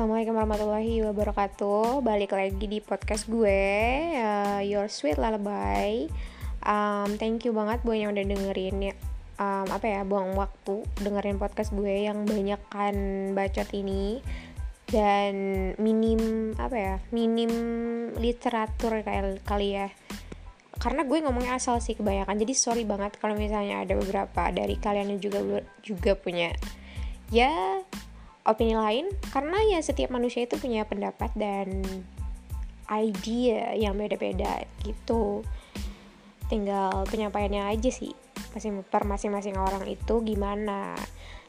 Assalamualaikum warahmatullahi wabarakatuh. Balik lagi di podcast gue uh, Your Sweet Lullaby. Um, Thank you banget buat yang udah dengerin um, Apa ya, buang waktu dengerin podcast gue Yang banyak kan bacot ini. Dan minim, apa ya, minim literatur kayak kali ya. Karena gue ngomongnya asal sih kebanyakan. Jadi sorry banget kalau misalnya ada beberapa dari kalian yang juga juga punya. Ya opini lain karena ya setiap manusia itu punya pendapat dan idea yang beda-beda gitu. Tinggal penyampaiannya aja sih masing per masing-masing orang itu gimana.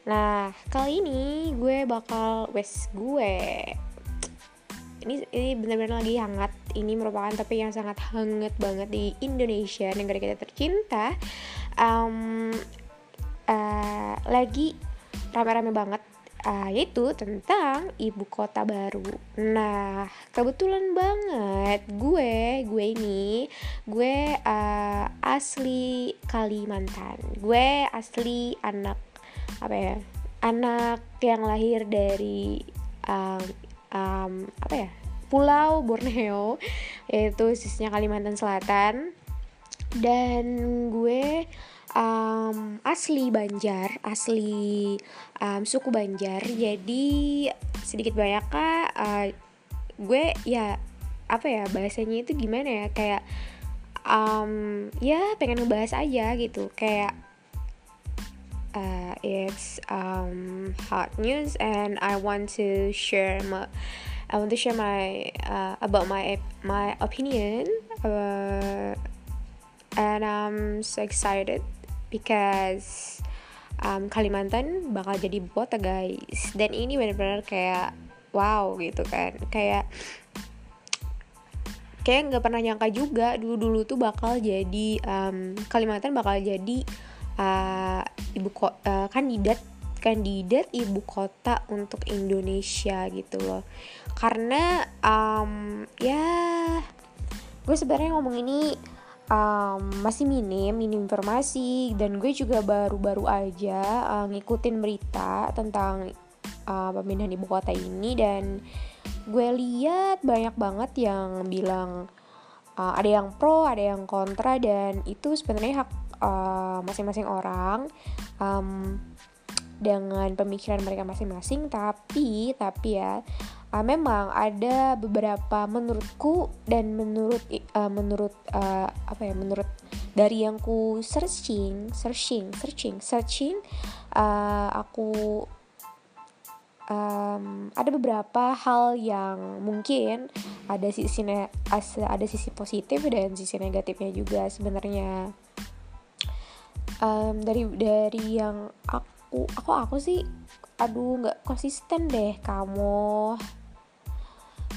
Nah kali ini gue bakal wes gue. Ini ini benar-benar lagi hangat. Ini merupakan topik yang sangat hangat banget di Indonesia negara kita tercinta. Um, uh, lagi rame-rame banget uh, yaitu tentang ibu kota baru. Nah, kebetulan banget gue, gue ini, gue uh, asli Kalimantan. Gue asli anak apa ya? Anak yang lahir dari um, um, apa ya? Pulau Borneo, yaitu sisnya Kalimantan Selatan. Dan gue um, asli Banjar, asli um, suku Banjar. Jadi sedikit banyak uh, gue ya apa ya bahasanya itu gimana ya? Kayak um, ya pengen ngebahas aja gitu. Kayak uh, it's um, hot news and I want to share my I want to share my uh, about my my opinion. Uh, and I'm so excited because um, Kalimantan bakal jadi kota guys. Dan ini benar-benar kayak wow gitu kan. Kayak kayak nggak pernah nyangka juga dulu dulu tuh bakal jadi um, Kalimantan bakal jadi uh, ibu kota uh, kandidat kandidat ibu kota untuk Indonesia gitu loh. Karena um, ya gue sebenarnya ngomong ini um, masih minim minim informasi dan gue juga baru-baru aja uh, ngikutin berita tentang uh, pemindahan ibu kota ini dan gue lihat banyak banget yang bilang uh, ada yang pro ada yang kontra dan itu sebenarnya hak masing-masing uh, orang um, dengan pemikiran mereka masing-masing. Tapi tapi ya uh, memang ada beberapa menurutku dan menurut uh, menurut uh, apa ya menurut dari yang ku searching searching searching searching uh, aku um, ada beberapa hal yang mungkin ada sisi ada sisi positif dan sisi negatifnya juga sebenarnya. Um, dari dari yang aku aku aku sih aduh nggak konsisten deh kamu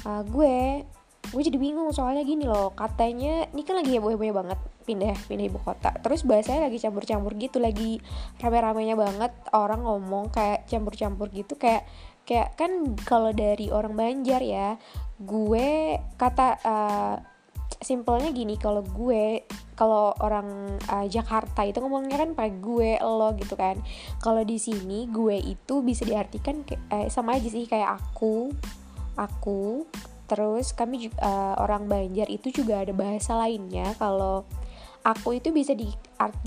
uh, gue gue jadi bingung soalnya gini loh katanya ini kan lagi heboh-hebohnya banget pindah pindah ibu kota. Terus bahasanya lagi campur-campur gitu lagi rame-ramenya banget orang ngomong kayak campur-campur gitu kayak kayak kan kalau dari orang Banjar ya gue kata uh, simpelnya gini kalau gue kalau orang uh, Jakarta itu ngomongnya kan pakai gue lo gitu kan. Kalau di sini gue itu bisa diartikan eh, sama aja sih kayak aku aku terus kami uh, orang Banjar itu juga ada bahasa lainnya. Kalau aku itu bisa di,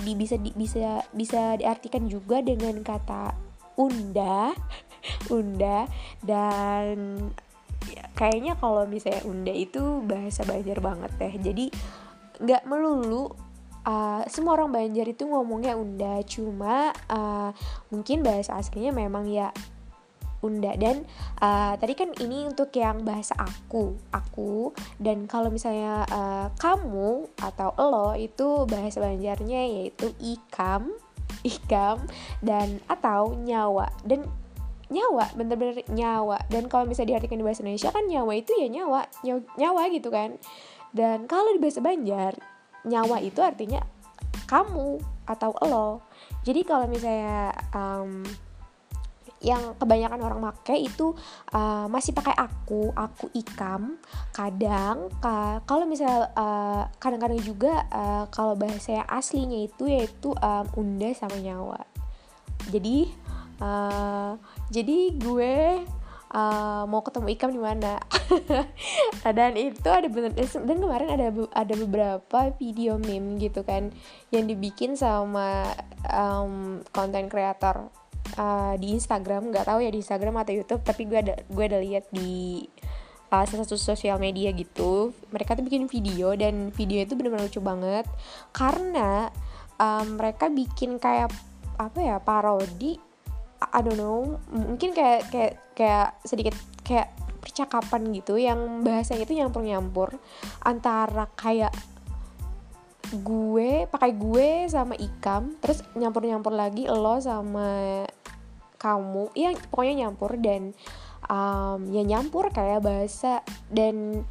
di bisa di, bisa bisa diartikan juga dengan kata unda unda dan ya, kayaknya kalau misalnya unda itu bahasa Banjar banget deh. Jadi nggak melulu uh, semua orang Banjar itu ngomongnya unda. Cuma uh, mungkin bahasa aslinya memang ya Unda dan uh, tadi kan ini untuk yang bahasa aku aku. Dan kalau misalnya uh, kamu atau lo itu bahasa Banjarnya yaitu ikam ikam dan atau nyawa. Dan nyawa bener-bener nyawa. Dan kalau misalnya diartikan di bahasa Indonesia kan nyawa itu ya nyawa nyawa, nyawa gitu kan. Dan kalau di bahasa Banjar nyawa itu artinya kamu atau lo. Jadi kalau misalnya um, yang kebanyakan orang make itu uh, masih pakai aku aku ikam. Kadang ka, kalau misalnya uh, kadang-kadang juga uh, kalau bahasa yang aslinya itu yaitu um, unda sama nyawa. Jadi uh, jadi gue uh, mau ketemu Ikam di mana? Dan itu ada bener dan kemarin ada ada beberapa video meme gitu kan yang dibikin sama um, content creator uh, di Instagram nggak tahu ya di Instagram atau YouTube tapi gue ada gue ada lihat di uh, salah satu sosial media gitu. Mereka tuh bikin video dan video itu benar-benar lucu banget karena um, mereka bikin kayak apa ya parodi I don't know mungkin kayak kayak kayak sedikit kayak percakapan gitu yang bahasanya itu nyampur-nyampur antara kayak gue pakai gue sama ikam terus nyampur-nyampur lagi lo sama kamu ya pokoknya nyampur dan um, ya nyampur kayak bahasa dan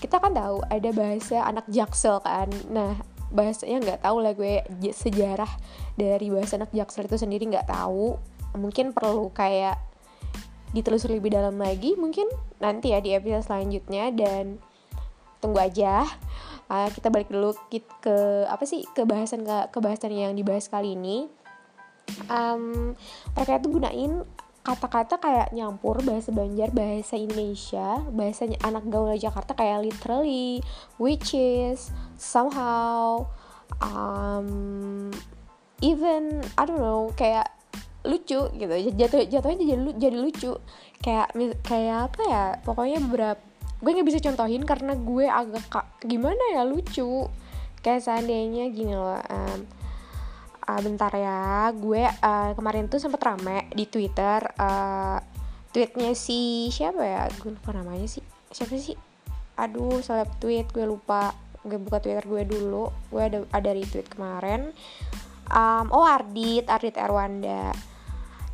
kita kan tahu ada bahasa anak jaksel kan. Nah bahasanya nggak tahu lah gue sejarah dari bahasa anak jaksel itu sendiri nggak tahu. Mungkin perlu kayak ditelusuri lebih dalam lagi mungkin nanti ya di episode selanjutnya. Dan tunggu aja. Uh, kita balik dulu ke apa sih kebahasan ke kebahasan yang dibahas kali ini um, mereka itu gunain kata-kata kayak nyampur bahasa Banjar, bahasa Indonesia, bahasanya anak gaul Jakarta kayak literally, which is, somehow, um, even I don't know kayak lucu gitu. Jatuh jatuhnya jadi jadi lucu. Kayak kayak apa ya pokoknya beberapa gue nggak bisa contohin karena gue agak gimana ya lucu. Kayak seandainya gini loh um, uh, bentar ya. Gue uh, kemarin tuh sempet rame di twitter uh, tweetnya si siapa ya? Gue lupa namanya sih. Siapa sih? Aduh seleb tweet gue lupa. Gue buka twitter gue dulu. Gue ada ada retweet kemarin. Um, oh Ardit Ardit Erwanda.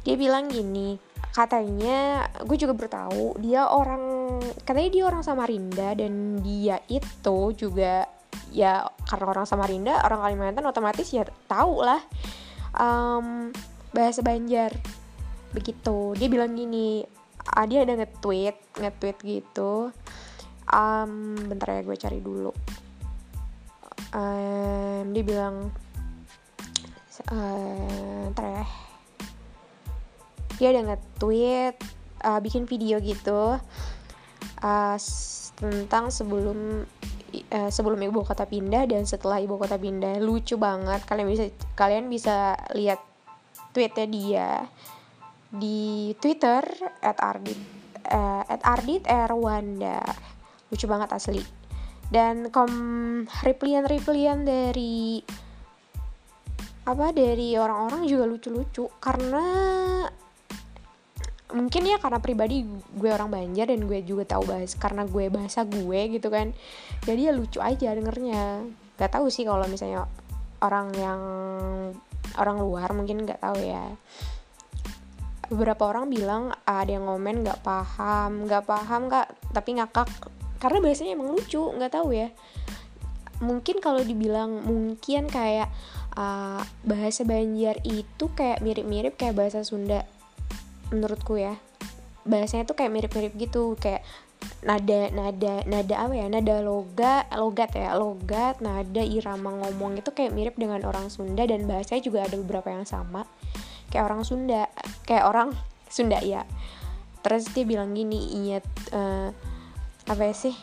Dia bilang gini katanya gue juga bertahu dia orang katanya dia orang Samarinda dan dia itu juga ya karena orang Samarinda orang Kalimantan otomatis ya tahu lah um, bahasa Banjar. Begitu. Dia bilang gini ah, dia ada nge-tweet nge-tweet gitu. Um, bentar ya gue cari dulu. Um, dia bilang bentar ya. Dia ada nge-tweet uh, bikin video gitu uh, tentang sebelum uh, sebelum ibu kota pindah dan setelah ibu kota pindah lucu banget. Kalian bisa kalian bisa lihat tweetnya dia di Twitter at Ardit uh, at Ardit Erwanda. Lucu banget asli. Dan kom replian replian dari apa dari orang-orang juga lucu-lucu. Karena mungkin ya karena pribadi gue orang Banjar dan gue juga tahu bahas karena gue bahasa gue gitu kan. Jadi ya lucu aja dengernya. Gak tahu sih kalau misalnya orang yang orang luar mungkin nggak tahu ya. Beberapa orang bilang ada yang ngomen nggak paham nggak paham kak. Tapi ngakak. Karena bahasanya emang lucu nggak tahu ya. Mungkin kalau dibilang mungkin kayak uh, bahasa Banjar itu kayak mirip-mirip kayak bahasa Sunda menurutku ya. Bahasanya tuh kayak mirip-mirip gitu kayak nada nada nada apa ya? Nada logat logat ya? Logat nada irama ngomong itu kayak mirip dengan orang Sunda dan bahasanya juga ada beberapa yang sama. Kayak orang Sunda kayak orang Sunda ya. Terus dia bilang gini iya uh, apa ya sih?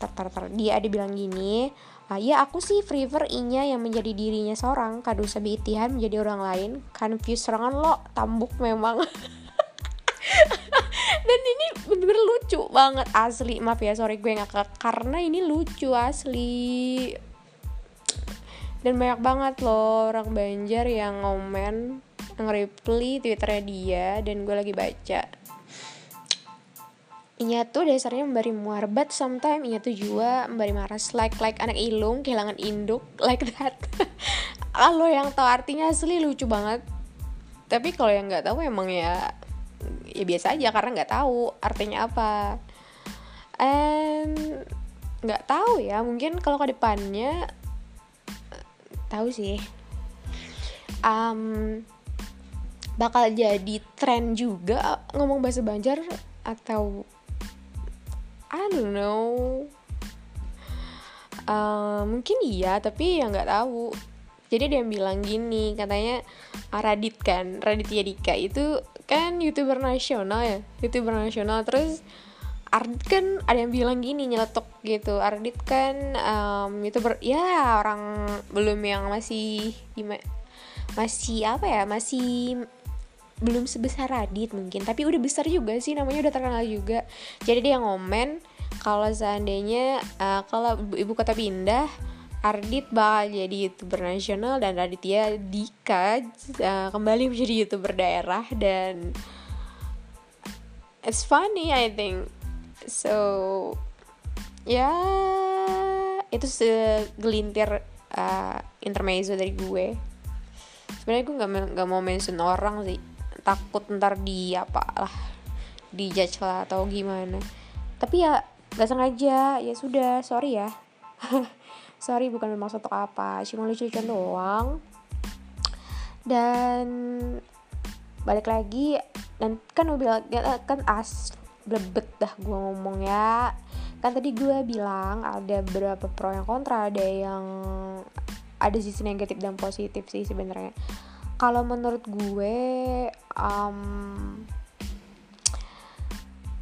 Tar, tar, tar. dia ada bilang gini ah, ya aku sih prefer inya yang menjadi dirinya seorang. Kado sabitihan menjadi orang lain. Confuse serangan lo tambuk memang dan ini bener-bener lucu banget asli. Maaf ya sorry gue ngakak karena ini lucu asli. Dan banyak banget loh orang Banjar yang ngomen nge-reply twitternya dia dan gue lagi baca. Inya tuh dasarnya memberi muarbat sometimes Inya tuh juga memberi maras like like anak ilung kehilangan induk like that. Kalau yang tahu artinya asli lucu banget. Tapi kalau yang nggak tahu emang ya ya biasa aja karena nggak tahu artinya apa. And nggak tahu ya mungkin kalau ke depannya tahu sih. Um, bakal jadi tren juga ngomong bahasa Banjar atau I don't know. Uh, mungkin iya tapi ya nggak tahu. Jadi dia bilang gini katanya Radit kan Raditya Dika itu kan youtuber nasional ya youtuber nasional. Terus Ardit kan ada yang bilang gini nyeletuk gitu. Ardit kan um, youtuber ya orang belum yang masih masih apa ya masih belum sebesar Radit mungkin. Tapi udah besar juga sih namanya udah terkenal juga. Jadi dia ngomen kalau seandainya uh, kalau ibu kota pindah Ardit bakal jadi youtuber nasional dan Raditya Dika uh, kembali menjadi youtuber daerah dan it's funny I think. So ya itu segelintir uh, intermezzo dari gue. Sebenarnya gue nggak nggak mau mention orang sih. Takut ntar di apa lah di judge lah atau gimana. Tapi ya nggak sengaja. Ya sudah sorry ya sorry bukan bermaksud untuk apa cuma lucu-lucuan doang. Dan balik lagi dan kan mobil ya, kan as blebet dah gue ngomong ya. Kan tadi gue bilang ada beberapa pro yang kontra ada yang ada sisi negatif dan positif sih sebenarnya. Kalau menurut gue um,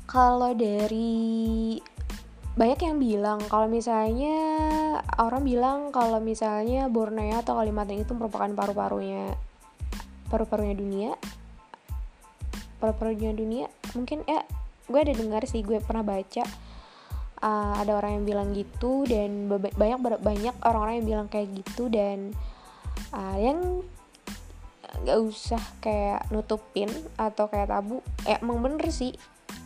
kalau dari banyak yang bilang kalau misalnya orang bilang kalau misalnya Borneo atau Kalimantan itu merupakan paru-parunya paru-parunya dunia. Paru-parunya dunia mungkin ya gue ada dengar sih gue pernah baca uh, ada orang yang bilang gitu dan banyak banyak orang-orang yang bilang kayak gitu dan uh, yang gak usah kayak nutupin atau kayak tabu eh, emang bener sih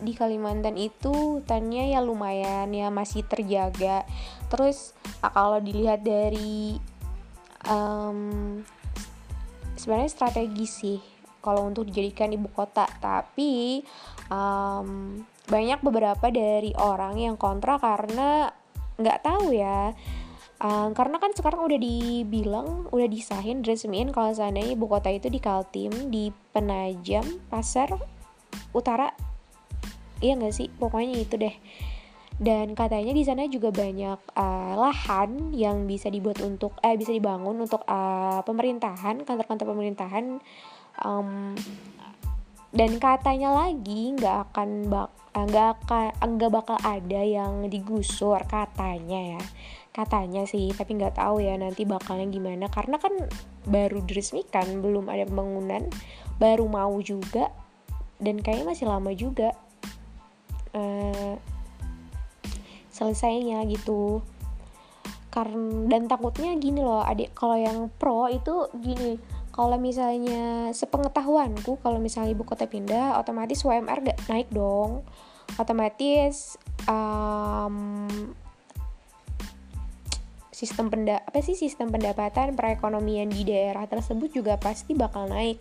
di Kalimantan itu hutannya ya lumayan ya masih terjaga. Terus ah, kalau dilihat dari um, sebenarnya strategi sih kalau untuk dijadikan ibu kota. Tapi um, banyak beberapa dari orang yang kontra karena nggak tahu ya. Um, karena kan sekarang udah dibilang, udah disahin, resmiin kalau seandainya ibu kota itu di Kaltim, di Penajam, Pasar Utara, iya nggak sih? Pokoknya itu deh. Dan katanya di sana juga banyak uh, lahan yang bisa dibuat untuk eh bisa dibangun untuk uh, pemerintahan kantor-kantor pemerintahan um, dan katanya lagi nggak akan bak eh, nggak akan nggak bakal ada yang digusur katanya ya. Katanya sih tapi nggak tahu ya nanti bakalnya gimana. Karena kan baru diresmikan belum ada pembangunan baru mau juga dan kayaknya masih lama juga uh, selesainya gitu. Karena dan takutnya gini loh adik kalau yang pro itu gini kalau misalnya sepengetahuanku kalau misalnya ibu kota pindah otomatis UMR gak naik dong. Otomatis um, sistem penda apa sih sistem pendapatan perekonomian di daerah tersebut juga pasti bakal naik.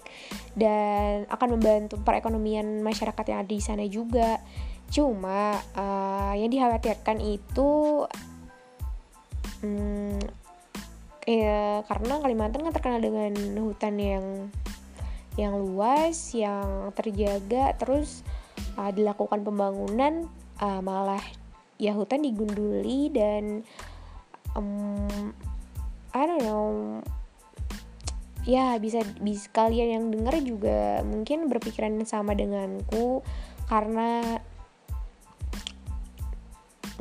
Dan akan membantu perekonomian masyarakat yang ada di sana juga cuma uh, yang dikhawatirkan itu hmm, ya karena Kalimantan kan terkenal dengan hutan yang yang luas yang terjaga terus uh, dilakukan pembangunan uh, malah ya hutan digunduli dan um, I don't know ya bisa bisa kalian yang denger juga mungkin berpikiran sama denganku karena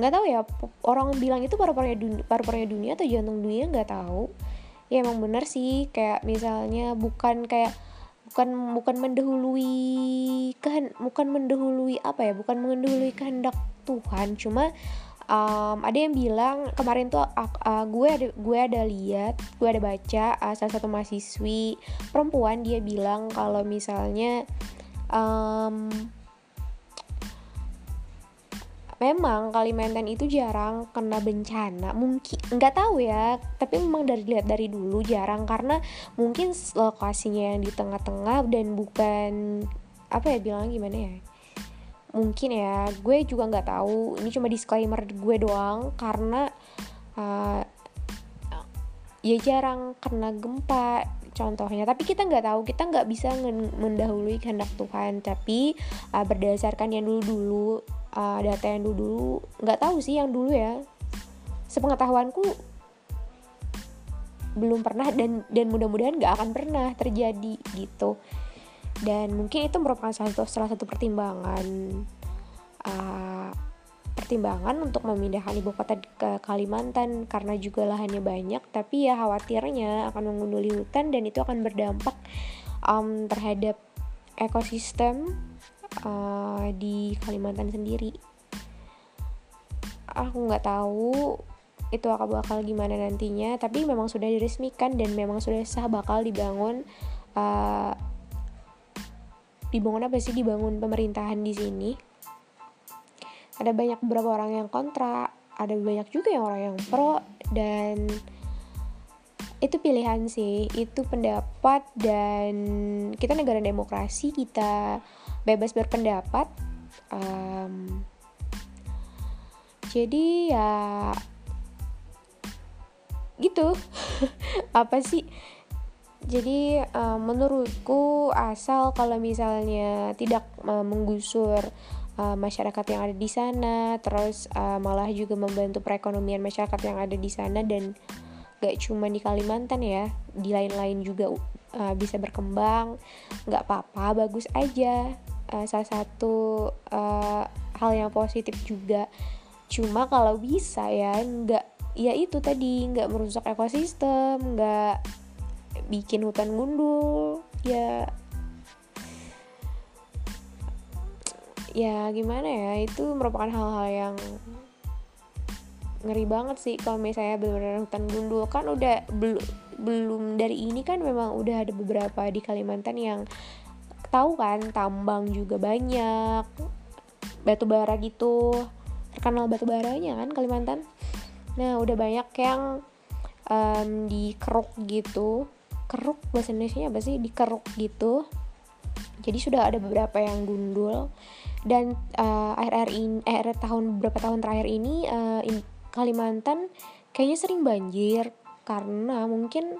nggak tahu ya orang bilang itu paru-parunya dunia, paru-parunya dunia atau jantung dunia nggak tahu. Ya emang bener sih kayak misalnya bukan kayak bukan bukan mendahului kan bukan mendahului apa ya bukan mendahului kehendak Tuhan cuma um, ada yang bilang kemarin tuh uh, uh, gue ada gue ada lihat gue ada baca uh, salah satu mahasiswi perempuan dia bilang kalau misalnya um, memang Kalimantan itu jarang kena bencana mungkin nggak tahu ya tapi memang dari lihat dari dulu jarang karena mungkin lokasinya yang di tengah-tengah dan bukan apa ya bilang gimana ya mungkin ya gue juga nggak tahu ini cuma disclaimer gue doang karena uh, ya jarang kena gempa contohnya. Tapi kita nggak tahu kita nggak bisa mendahului kehendak Tuhan. Tapi uh, berdasarkan yang dulu dulu uh, data yang dulu dulu nggak tahu sih yang dulu ya. Sepengetahuanku belum pernah dan dan mudah-mudahan nggak akan pernah terjadi gitu. Dan mungkin itu merupakan salah satu salah satu pertimbangan uh, pertimbangan untuk memindahkan ibu kota ke Kalimantan karena juga lahannya banyak tapi ya khawatirnya akan mengunduli hutan dan itu akan berdampak um, terhadap ekosistem uh, di Kalimantan sendiri. Aku nggak tahu itu akan bakal gimana nantinya tapi memang sudah diresmikan dan memang sudah sah bakal dibangun uh, dibangun apa sih? Dibangun pemerintahan di sini ada banyak beberapa orang yang kontra ada banyak juga yang orang yang pro dan itu pilihan sih. Itu pendapat dan kita negara demokrasi kita bebas berpendapat um, jadi ya gitu. Apa sih? Jadi um, menurutku asal kalau misalnya tidak um, menggusur uh, masyarakat yang ada di sana terus uh, malah juga membantu perekonomian masyarakat yang ada di sana dan gak cuma di Kalimantan ya di lain-lain juga uh, bisa berkembang nggak apa-apa bagus aja. Uh, salah satu uh, hal yang positif juga cuma kalau bisa ya nggak ya itu tadi nggak merusak ekosistem nggak bikin hutan gundul ya ya gimana ya itu merupakan hal-hal yang ngeri banget sih kalau misalnya benar-benar hutan gundul. Kan udah belum belum dari ini kan memang udah ada beberapa di Kalimantan yang tahu kan tambang juga banyak batu bara gitu. Terkenal batu baranya kan Kalimantan. Nah udah banyak yang um, dikeruk gitu. Keruk bahasa Indonesia apa sih? Dikeruk gitu jadi sudah ada beberapa yang gundul. Dan uh, akhir-akhir ini eh, tahun beberapa tahun terakhir ini uh, in, Kalimantan kayaknya sering banjir karena mungkin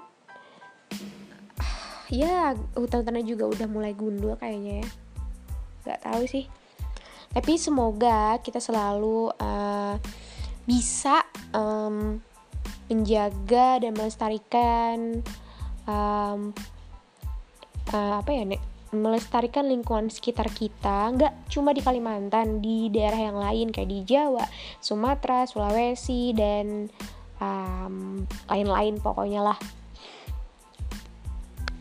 ya hutan-hutannya juga udah mulai gundul kayaknya ya. Nggak tahu sih. Tapi semoga kita selalu uh, bisa um, menjaga dan melestarikan um, uh, apa ya nek melestarikan lingkungan sekitar kita nggak cuma di Kalimantan di daerah yang lain kayak di Jawa, Sumatera, Sulawesi dan um, lain-lain pokoknya lah.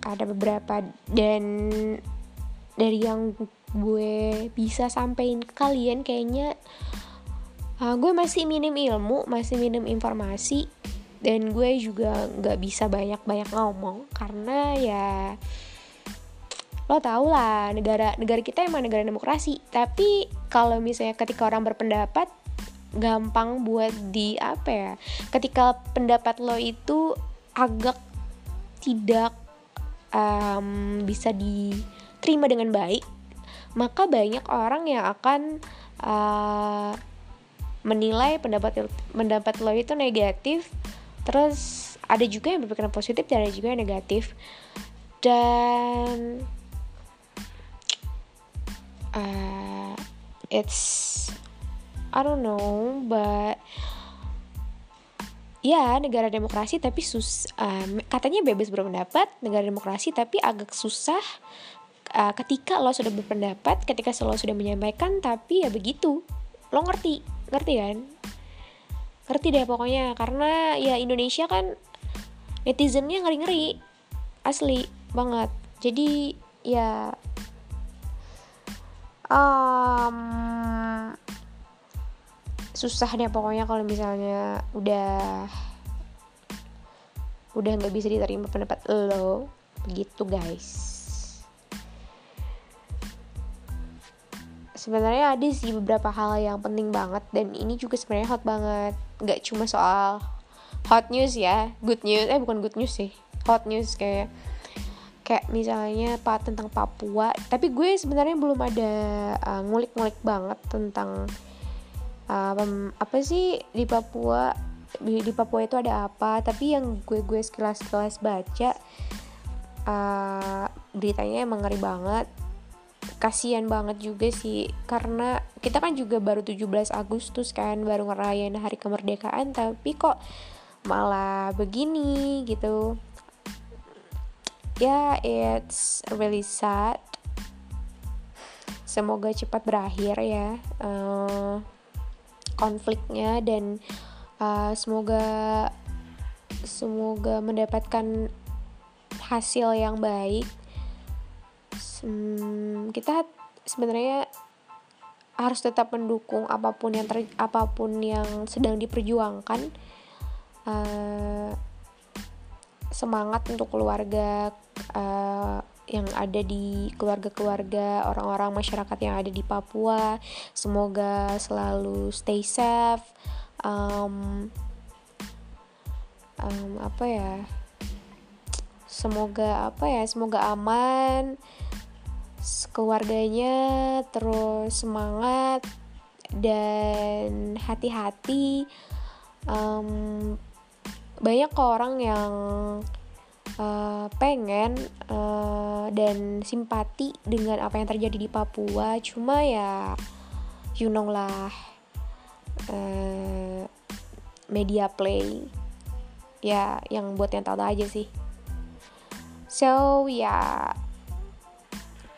Ada beberapa dan dari yang gue bisa sampein ke kalian kayaknya uh, gue masih minim ilmu masih minim informasi dan gue juga nggak bisa banyak-banyak ngomong karena ya lo tau lah negara negara kita emang negara demokrasi. Tapi kalau misalnya ketika orang berpendapat gampang buat di apa ya ketika pendapat lo itu agak tidak um, bisa diterima dengan baik maka banyak orang yang akan uh, menilai pendapat pendapat lo itu negatif. Terus ada juga yang berpikiran positif dan ada juga yang negatif. Dan uh, it's I don't know but ya negara demokrasi tapi sus um, katanya bebas berpendapat negara demokrasi tapi agak susah uh, ketika lo sudah berpendapat ketika lo sudah menyampaikan tapi ya begitu. Lo ngerti ngerti kan? Ngerti deh pokoknya karena ya Indonesia kan netizennya ngeri ngeri asli banget. Jadi ya um, susah deh pokoknya kalau misalnya udah udah nggak bisa diterima pendapat lo. Begitu guys. Sebenarnya ada sih beberapa hal yang penting banget dan ini juga sebenarnya hot banget. Nggak cuma soal hot news ya good news eh bukan good news sih. Hot news kayak kayak misalnya pak tentang Papua tapi gue sebenarnya belum ada uh, ngulik-ngulik banget tentang uh, apa sih di Papua di, di Papua itu ada apa. Tapi yang gue gue sekilas sekilas baca uh, beritanya emang ngeri banget. Kasian banget juga sih karena kita kan juga baru 17 Agustus kan baru ngerayain hari kemerdekaan tapi kok malah begini gitu yeah it's really sad. Semoga cepat berakhir ya uh, konfliknya dan uh, semoga semoga mendapatkan hasil yang baik. Hmm, kita sebenarnya harus tetap mendukung apa pun yang ter, apa pun yang sedang diperjuangkan. Uh, semangat untuk keluarga uh, yang ada di keluarga-keluarga orang-orang masyarakat yang ada di Papua. Semoga selalu stay safe. Um, um, apa ya? Semoga apa ya? Semoga aman. Keluarganya terus semangat dan hati-hati. Um, banyak orang yang uh, pengen uh, dan simpati dengan apa yang terjadi di Papua cuma ya you know lah uh, media play ya yang buat yang tahu aja sih so ya yeah.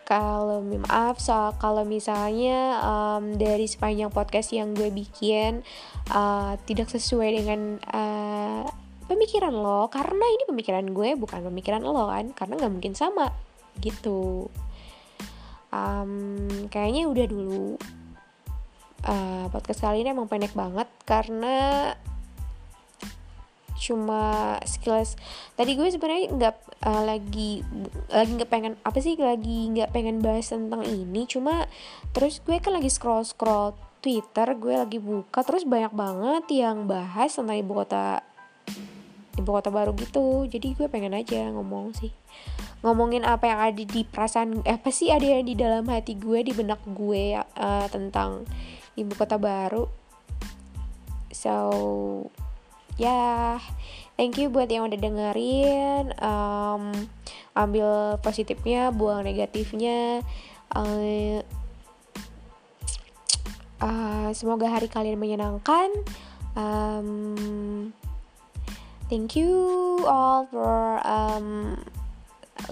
kalau maaf soal kalau misalnya um, dari sepanjang podcast yang gue bikin uh, tidak sesuai dengan uh, pemikiran lo karena ini pemikiran gue bukan pemikiran lo kan karena nggak mungkin sama gitu. Um, kayaknya udah dulu uh, podcast kali ini emang pendek banget karena cuma skills tadi gue sebenarnya nggak uh, lagi lagi nggak pengen apa sih lagi nggak pengen bahas tentang ini cuma terus gue kan lagi scroll scroll Twitter gue lagi buka terus banyak banget yang bahas tentang ibu kota ibu kota baru gitu. Jadi gue pengen aja ngomong sih. Ngomongin apa yang ada di perasaan eh, apa sih ada yang di dalam hati gue di benak gue uh, tentang ibu kota baru. So ya yeah, thank you buat yang udah dengerin. Um, ambil positifnya buang negatifnya. Uh, uh, semoga hari kalian menyenangkan. Um, thank you all for um,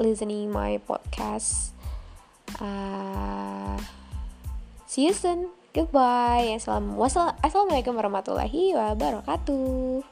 listening my podcast. Uh, see you soon. Goodbye. Assalamualaikum warahmatullahi wabarakatuh